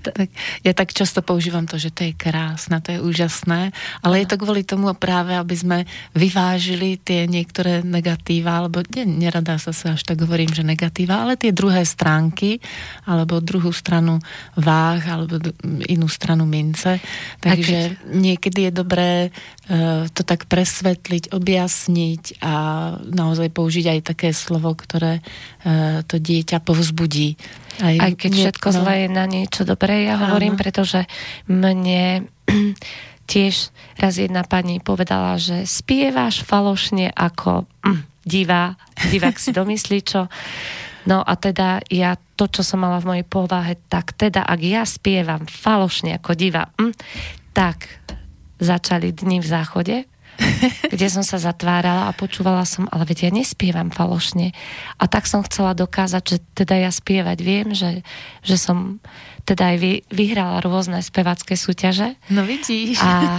tak, ja tak často používam to, že to je krásne, to je úžasné, ale je to kvôli tomu práve, aby sme vyvážili tie niektoré negatíva, alebo nie, nerada sa až tak hovorím, že negatíva, ale tie druhé stránky, alebo druhú stranu váh, alebo inú stranu mince. Takže keď... niekedy je dobré to tak presvetliť, objasniť a naozaj použiť aj také slovo, ktoré uh, to dieťa povzbudí. Aj, aj keď všetko no. zlé je na niečo dobré, ja hovorím, pretože mne tiež raz jedna pani povedala, že spievaš falošne ako mm, divá, divák si domyslí čo. No a teda ja to, čo som mala v mojej povahe, tak teda ak ja spievam falošne ako diva, mm, tak začali dni v záchode, kde som sa zatvárala a počúvala som, ale veď ja nespievam falošne. A tak som chcela dokázať, že teda ja spievať viem, že, že som teda aj vy, vyhrala rôzne spevacké súťaže. No vidíš. A,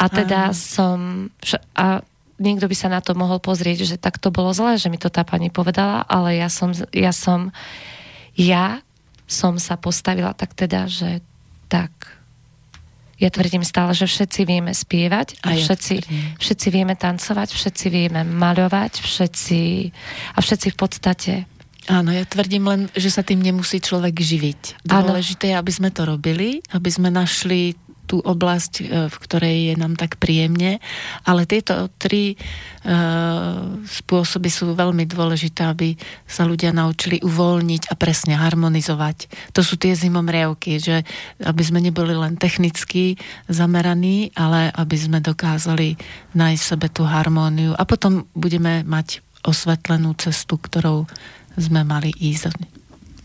a teda som... A niekto by sa na to mohol pozrieť, že tak to bolo zlé, že mi to tá pani povedala, ale ja som, ja som, ja som sa postavila tak teda, že tak ja tvrdím stále, že všetci vieme spievať a, a všetci, ja všetci vieme tancovať, všetci vieme maľovať, všetci a všetci v podstate Áno, ja tvrdím len, že sa tým nemusí človek živiť. Dôležité je, aby sme to robili, aby sme našli tú oblasť, e, v ktorej je nám tak príjemne, ale tieto tri uh, spôsoby sú veľmi dôležité, aby sa ľudia naučili uvoľniť a presne harmonizovať. To sú tie zimomrievky, že aby sme neboli len technicky zameraní, ale aby sme dokázali nájsť v sebe tú harmóniu. A potom budeme mať osvetlenú cestu, ktorou sme mali ísť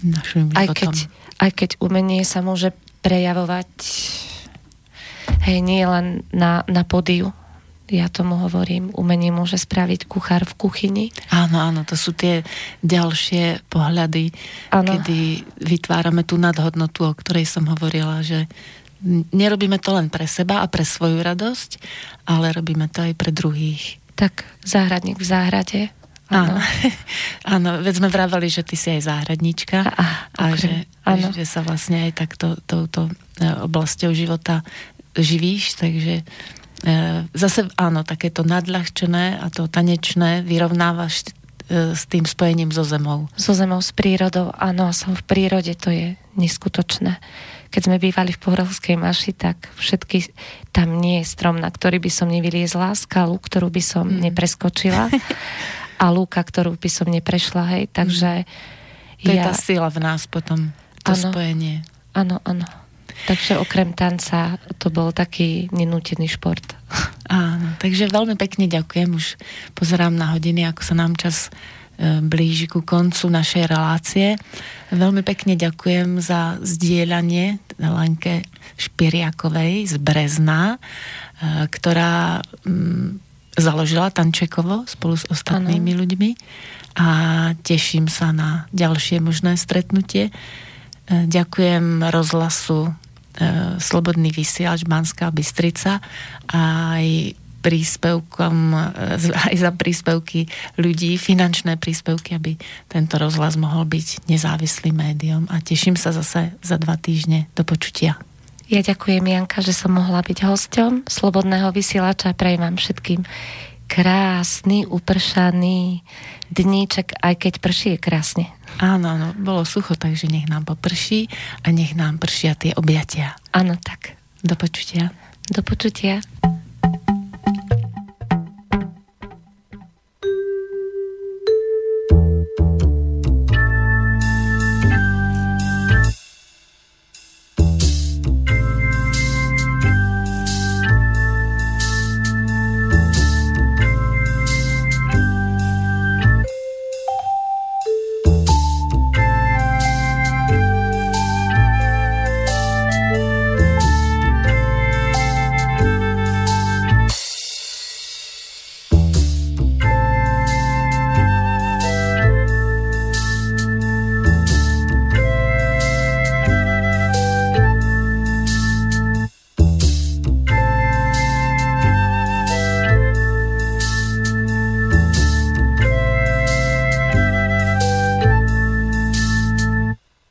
našim aj keď, aj keď umenie sa môže prejavovať Hej, nie len na, na podiu, ja tomu hovorím, umenie môže spraviť kuchár v kuchyni. Áno, áno, to sú tie ďalšie pohľady, áno. kedy vytvárame tú nadhodnotu, o ktorej som hovorila, že nerobíme to len pre seba a pre svoju radosť, ale robíme to aj pre druhých. Tak záhradník v záhrade. Áno. áno, veď sme vravali, že ty si aj záhradníčka a, a že, že sa vlastne aj takto touto e, oblasťou života živíš, takže e, zase áno, takéto nadľahčené a to tanečné vyrovnávaš e, s tým spojením so zemou. So zemou, s prírodou, áno, som v prírode, to je neskutočné. Keď sme bývali v Pohrovskej maši, tak všetky, tam nie je strom, na ktorý by som nevyliezla, skalu, ktorú by som mm. nepreskočila a lúka, ktorú by som neprešla, hej, takže mm To ja... je tá sila v nás potom, to ano, spojenie. Áno, áno. Takže okrem tanca to bol taký nenútený šport. Áno, takže veľmi pekne ďakujem. Už pozerám na hodiny, ako sa nám čas e, blíži ku koncu našej relácie. Veľmi pekne ďakujem za zdieľanie Lenke Špiriakovej z Brezna, e, ktorá mm, založila Tančekovo spolu s ostatnými ano. ľuďmi a teším sa na ďalšie možné stretnutie. E, ďakujem rozhlasu Slobodný vysielač Banská Bystrica aj príspevkom, e, aj za príspevky ľudí, finančné príspevky, aby tento rozhlas mohol byť nezávislým médium a teším sa zase za dva týždne do počutia. Ja ďakujem Janka, že som mohla byť hosťom Slobodného vysielača prajem vám všetkým krásny, upršaný dníček, aj keď prší je krásne. Áno, áno, bolo sucho, takže nech nám poprší a nech nám pršia tie objatia. Áno, tak. Do počutia. Do počutia.